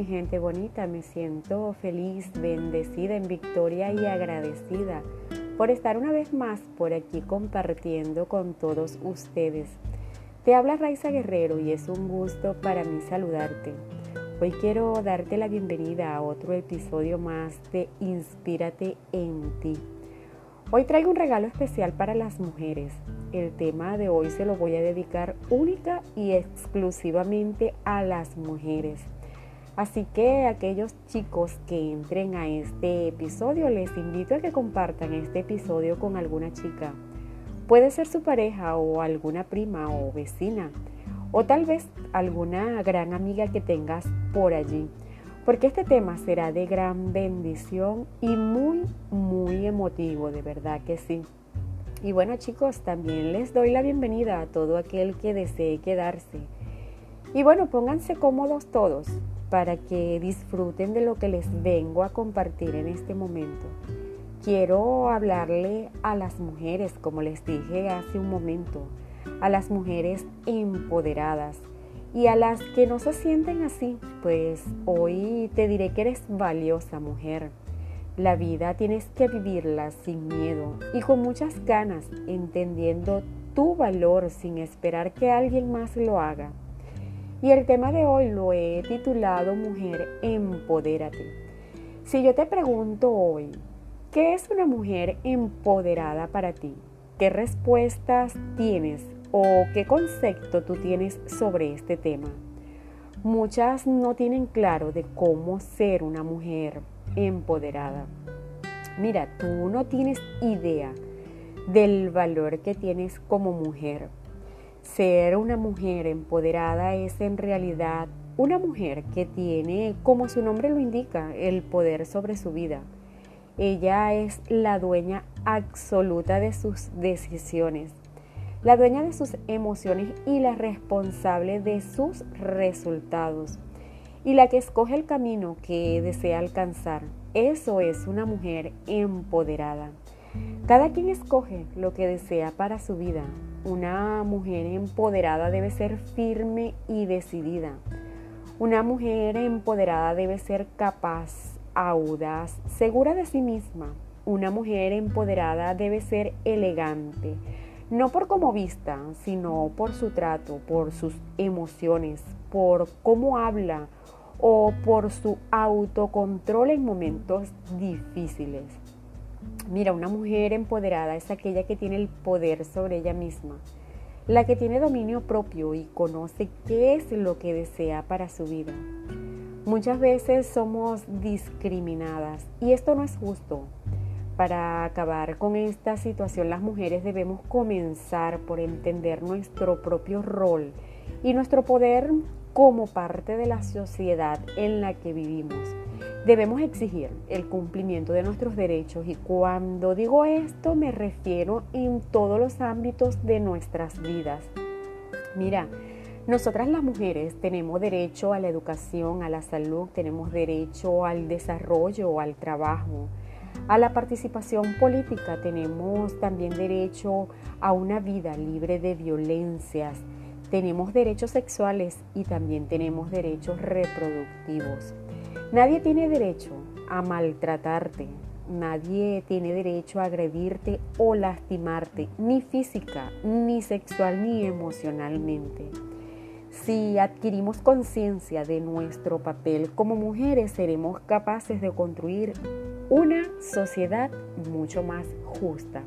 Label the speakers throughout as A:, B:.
A: Mi gente bonita, me siento feliz, bendecida, en victoria y agradecida por estar una vez más por aquí compartiendo con todos ustedes. Te habla Raiza Guerrero y es un gusto para mí saludarte. Hoy quiero darte la bienvenida a otro episodio más de Inspírate en ti. Hoy traigo un regalo especial para las mujeres. El tema de hoy se lo voy a dedicar única y exclusivamente a las mujeres. Así que aquellos chicos que entren a este episodio, les invito a que compartan este episodio con alguna chica. Puede ser su pareja o alguna prima o vecina, o tal vez alguna gran amiga que tengas por allí, porque este tema será de gran bendición y muy, muy emotivo, de verdad que sí. Y bueno chicos, también les doy la bienvenida a todo aquel que desee quedarse. Y bueno, pónganse cómodos todos, para que disfruten de lo que les vengo a compartir en este momento. Quiero hablarle a las mujeres, como les dije hace un momento, a las mujeres empoderadas y a las que no se sienten así, pues hoy te diré que eres valiosa mujer. La vida tienes que vivirla sin miedo y con muchas ganas, entendiendo tu valor sin esperar que alguien más lo haga. Y el tema de hoy lo he titulado Mujer, empodérate. Si yo te pregunto hoy, ¿qué es una mujer empoderada para ti? ¿Qué respuestas tienes o qué concepto tú tienes sobre este tema? Muchas no tienen claro de cómo ser una mujer empoderada. Mira, tú no tienes idea del valor que tienes como mujer ser una mujer empoderada es en realidad una mujer que tiene, como su nombre lo indica, el poder sobre su vida. Ella es la dueña absoluta de sus decisiones, la dueña de sus emociones y la responsable de sus resultados, y la que escoge el camino que desea alcanzar. Eso es una mujer empoderada. Cada quien escoge lo que desea para su vida. Una mujer empoderada debe ser firme y decidida. Una mujer empoderada debe ser capaz, audaz, segura de sí misma. Una mujer empoderada debe ser elegante, no por cómo vista, sino por su trato, por sus emociones, por cómo habla o por su autocontrol en momentos difíciles. Mira, una mujer empoderada es aquella que tiene el poder sobre ella misma, la que tiene dominio propio y conoce qué es lo que desea para su vida. Muchas veces somos discriminadas y esto no es justo. Para acabar con esta situación las mujeres debemos comenzar por entender nuestro propio rol y nuestro poder como parte de la sociedad en la que vivimos. Debemos exigir el cumplimiento de nuestros derechos y cuando digo esto me refiero en todos los ámbitos de nuestras vidas. Mira, nosotras las mujeres tenemos derecho a la educación, a la salud, tenemos derecho al desarrollo, al trabajo, a la participación política, tenemos también derecho a una vida libre de violencias, tenemos derechos sexuales y también tenemos derechos reproductivos. Nadie tiene derecho a maltratarte, nadie tiene derecho a agredirte o lastimarte, ni física, ni sexual, ni emocionalmente. Si adquirimos conciencia de nuestro papel como mujeres, seremos capaces de construir una sociedad mucho más justa.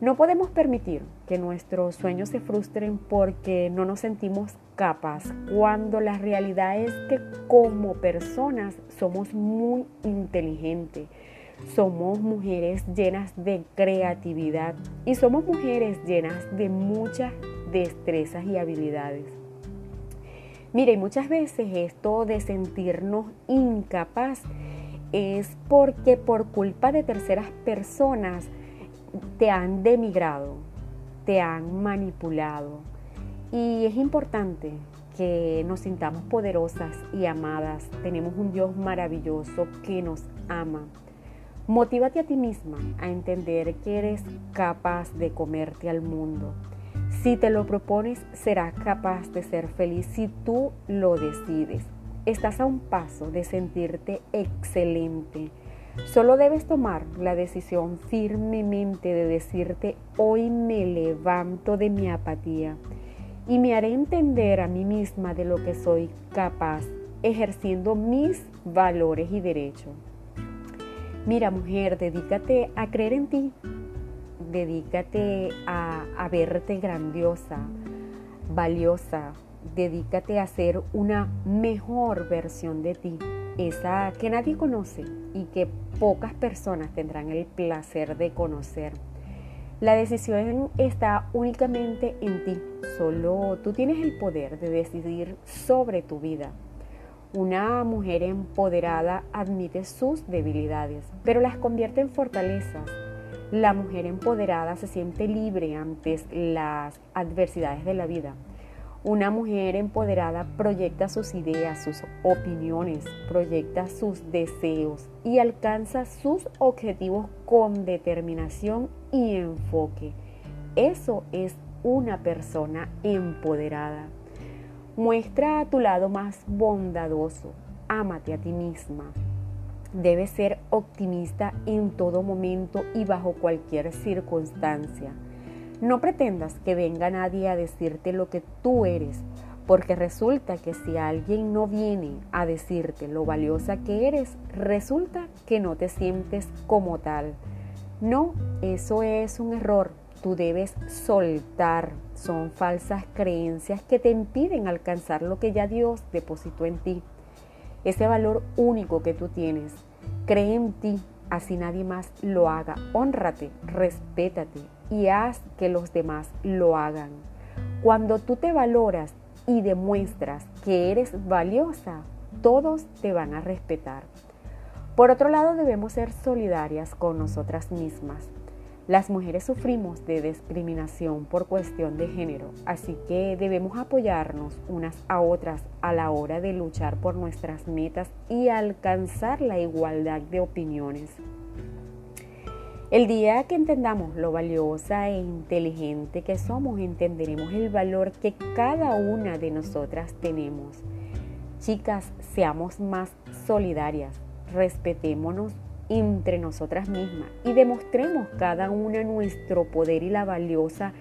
A: No podemos permitir que nuestros sueños se frustren porque no nos sentimos capas, cuando la realidad es que como personas somos muy inteligentes, somos mujeres llenas de creatividad y somos mujeres llenas de muchas destrezas y habilidades. Mire, muchas veces esto de sentirnos incapaz es porque por culpa de terceras personas te han demigrado, te han manipulado. Y es importante que nos sintamos poderosas y amadas. Tenemos un Dios maravilloso que nos ama. Motívate a ti misma a entender que eres capaz de comerte al mundo. Si te lo propones, serás capaz de ser feliz si tú lo decides. estás a un paso de sentirte excelente. Solo debes tomar la decisión firmemente de decirte, hoy me levanto de mi apatía y me haré entender a mí misma de lo que soy capaz, ejerciendo mis valores y derechos. Mira mujer, dedícate a creer en ti, dedícate a, a verte grandiosa, valiosa, dedícate a ser una mejor versión de ti, esa que nadie conoce y que pocas personas tendrán el placer de conocer. La decisión está únicamente en ti, solo tú tienes el poder de decidir sobre tu vida. Una mujer empoderada admite sus debilidades, pero las convierte en fortalezas. La mujer empoderada se siente libre ante las adversidades de la vida. Una mujer empoderada proyecta sus ideas, sus opiniones, proyecta sus deseos y alcanza sus objetivos con determinación y enfoque. Eso es una persona empoderada. Muestra tu lado más bondadoso. Ámate a ti misma. Debes ser optimista en todo momento y bajo cualquier circunstancia. No pretendas que venga nadie a decirte lo que tú eres, porque resulta que si alguien no viene a decirte lo valiosa que eres, resulta que no te sientes como tal. No, eso es un error. Tú debes soltar. Son falsas creencias que te impiden alcanzar lo que ya Dios depositó en ti. Ese valor único que tú tienes. Cree en ti, así nadie más lo haga. Honrate, respétate, y haz que los demás lo hagan. Cuando tú te valoras y demuestras que eres valiosa, todos te van a respetar. Por otro lado, debemos ser solidarias con nosotras mismas. Las mujeres sufrimos de discriminación por cuestión de género, así que debemos apoyarnos unas a otras a la hora de luchar por nuestras metas y alcanzar la igualdad de opiniones. El día que entendamos lo valiosa e inteligente que somos, entenderemos el valor que cada una de nosotras tenemos. Chicas, seamos más solidarias, respetémonos entre nosotras mismas y demostremos cada una nuestro poder y la valiosa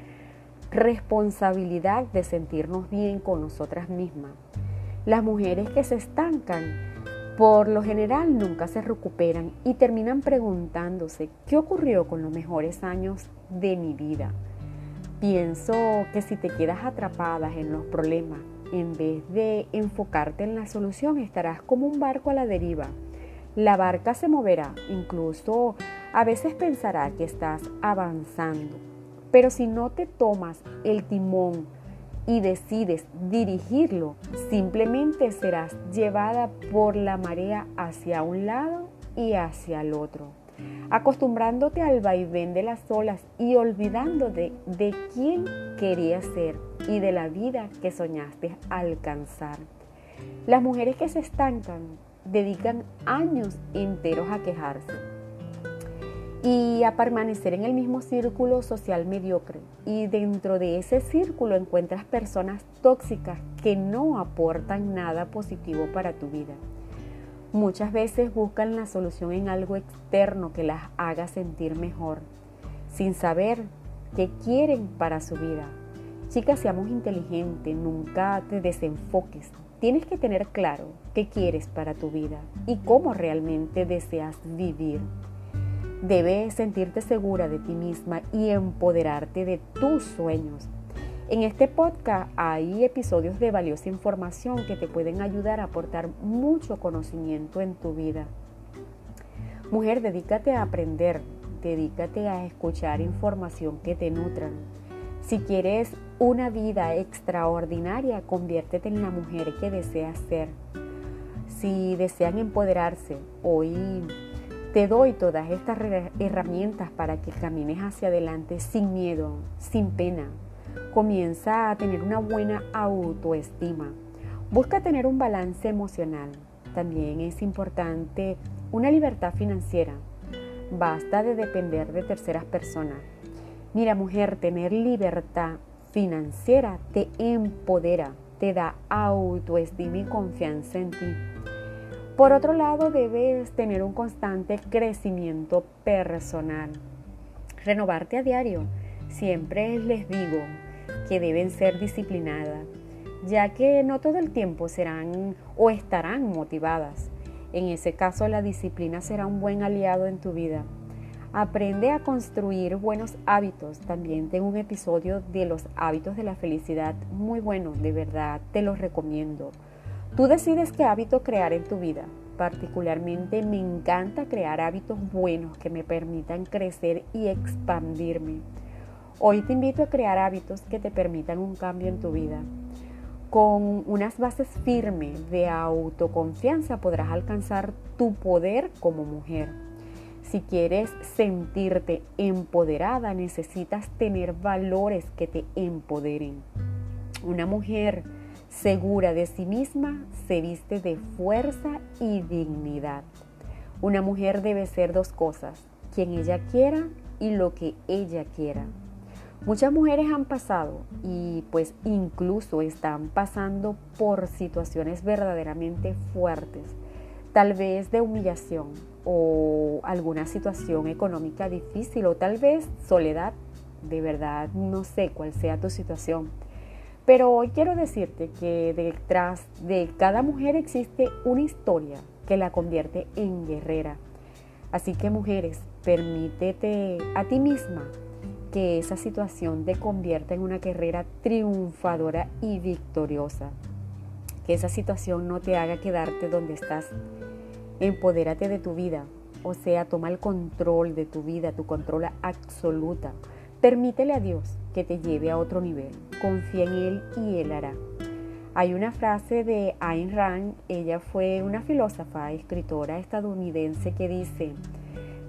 A: responsabilidad de sentirnos bien con nosotras mismas. Las mujeres que se estancan por lo general nunca se recuperan y terminan preguntándose qué ocurrió con los mejores años de mi vida. Pienso que si te quedas atrapada en los problemas, en vez de enfocarte en la solución, estarás como un barco a la deriva. La barca se moverá, incluso a veces pensará que estás avanzando, pero si no te tomas el timón, y decides dirigirlo, simplemente serás llevada por la marea hacia un lado y hacia el otro, acostumbrándote al vaivén de las olas y olvidándote de quién querías ser y de la vida que soñaste alcanzar. Las mujeres que se estancan dedican años enteros a quejarse y a permanecer en el mismo círculo social mediocre. Y dentro de ese círculo encuentras personas tóxicas que no aportan nada positivo para tu vida. Muchas veces buscan la solución en algo externo que las haga sentir mejor, sin saber qué quieren para su vida. Chicas, seamos inteligentes, nunca te desenfoques. Tienes que tener claro qué quieres para tu vida y cómo realmente deseas vivir. Debes sentirte segura de ti misma y empoderarte de tus sueños. En este podcast hay episodios de valiosa información que te pueden ayudar a aportar mucho conocimiento en tu vida. Mujer, dedícate a aprender, dedícate a escuchar información que te nutran. Si quieres una vida extraordinaria, conviértete en la mujer que deseas ser. Si desean empoderarse, hoy te doy todas estas herramientas para que camines hacia adelante sin miedo, sin pena. Comienza a tener una buena autoestima. Busca tener un balance emocional. También es importante una libertad financiera. Basta de depender de terceras personas. Mira mujer, tener libertad financiera te empodera, te da autoestima y confianza en ti. Por otro lado, debes tener un constante crecimiento personal. Renovarte a diario. Siempre les digo que deben ser disciplinadas, ya que no todo el tiempo serán o estarán motivadas. En ese caso, la disciplina será un buen aliado en tu vida. Aprende a construir buenos hábitos. También tengo un episodio de los hábitos de la felicidad muy bueno, de verdad te los recomiendo. Tú decides qué hábito crear en tu vida. Particularmente me encanta crear hábitos buenos que me permitan crecer y expandirme. Hoy te invito a crear hábitos que te permitan un cambio en tu vida. Con unas bases firmes de autoconfianza podrás alcanzar tu poder como mujer. Si quieres sentirte empoderada, necesitas tener valores que te empoderen. Una mujer segura de sí misma se viste de fuerza y dignidad. Una mujer debe ser dos cosas, quien ella quiera y lo que ella quiera. Muchas mujeres han pasado y pues incluso están pasando por situaciones verdaderamente fuertes, tal vez de humillación o alguna situación económica difícil o tal vez soledad, de verdad no sé cuál sea tu situación. Pero hoy quiero decirte que detrás de cada mujer existe una historia que la convierte en guerrera. Así que mujeres, permítete a ti misma que esa situación te convierta en una guerrera triunfadora y victoriosa. Que esa situación no te haga quedarte donde estás. Empodérate de tu vida, o sea, toma el control de tu vida, tu control absoluta. Permítele a Dios que te lleve a otro nivel. Confía en Él y Él hará. Hay una frase de Ayn Rand, ella fue una filósofa, escritora estadounidense que dice,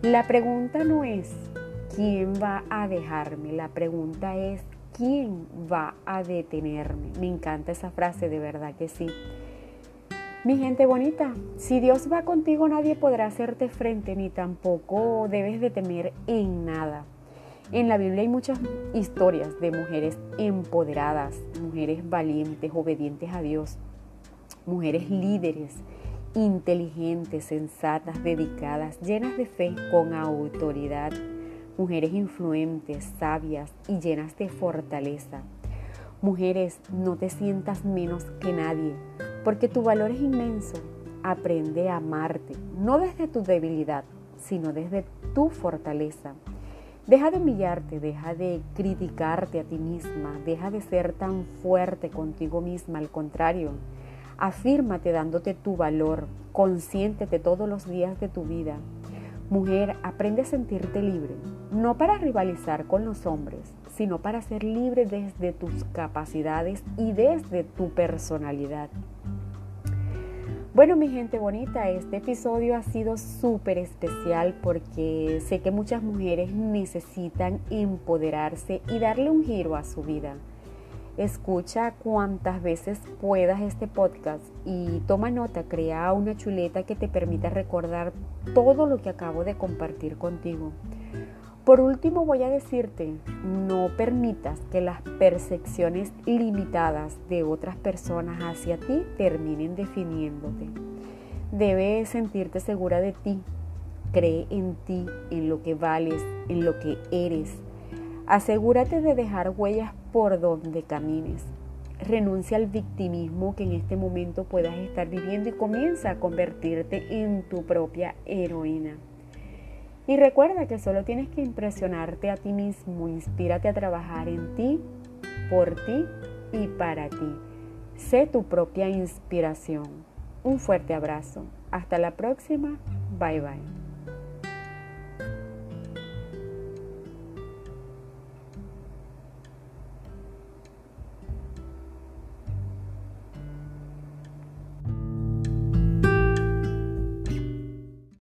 A: la pregunta no es ¿quién va a dejarme? La pregunta es, ¿quién va a detenerme? Me encanta esa frase, de verdad que sí. Mi gente bonita, si Dios va contigo nadie podrá hacerte frente ni tampoco debes de temer en nada. En la Biblia hay muchas historias de mujeres empoderadas, mujeres valientes, obedientes a Dios, mujeres líderes, inteligentes, sensatas, dedicadas, llenas de fe, con autoridad mujeres influentes, sabias y llenas de fortaleza. Mujeres, no te sientas menos que nadie, porque tu valor es inmenso. Aprende a amarte, no desde tu debilidad, sino desde tu fortaleza. Deja de humillarte, deja de criticarte a ti misma, deja de ser tan fuerte contigo misma, al contrario, afírmate dándote tu valor, consiéntete todos los días de tu vida. Mujer, aprende a sentirte libre, no para rivalizar con los hombres, sino para ser libre desde tus capacidades y desde tu personalidad. Bueno, mi gente bonita, este episodio ha sido súper especial porque sé que muchas mujeres necesitan empoderarse y darle un giro a su vida. Escucha cuantas veces puedas este podcast y toma nota, crea una chuleta que te permita recordar todo lo que acabo de compartir contigo. Por último voy a decirte, no permitas que las percepciones limitadas de otras personas hacia ti terminen definiéndote. Debes sentirte segura de ti, cree en ti, en lo que vales, en lo que eres. Asegúrate de dejar huellas por donde camines. Renuncia al victimismo que en este momento puedas estar viviendo y comienza a convertirte en tu propia heroína. Y recuerda que solo tienes que impresionarte a ti mismo, inspírate a trabajar en ti, por ti y para ti. Sé tu propia inspiración. Un fuerte abrazo. Hasta la próxima. Bye bye.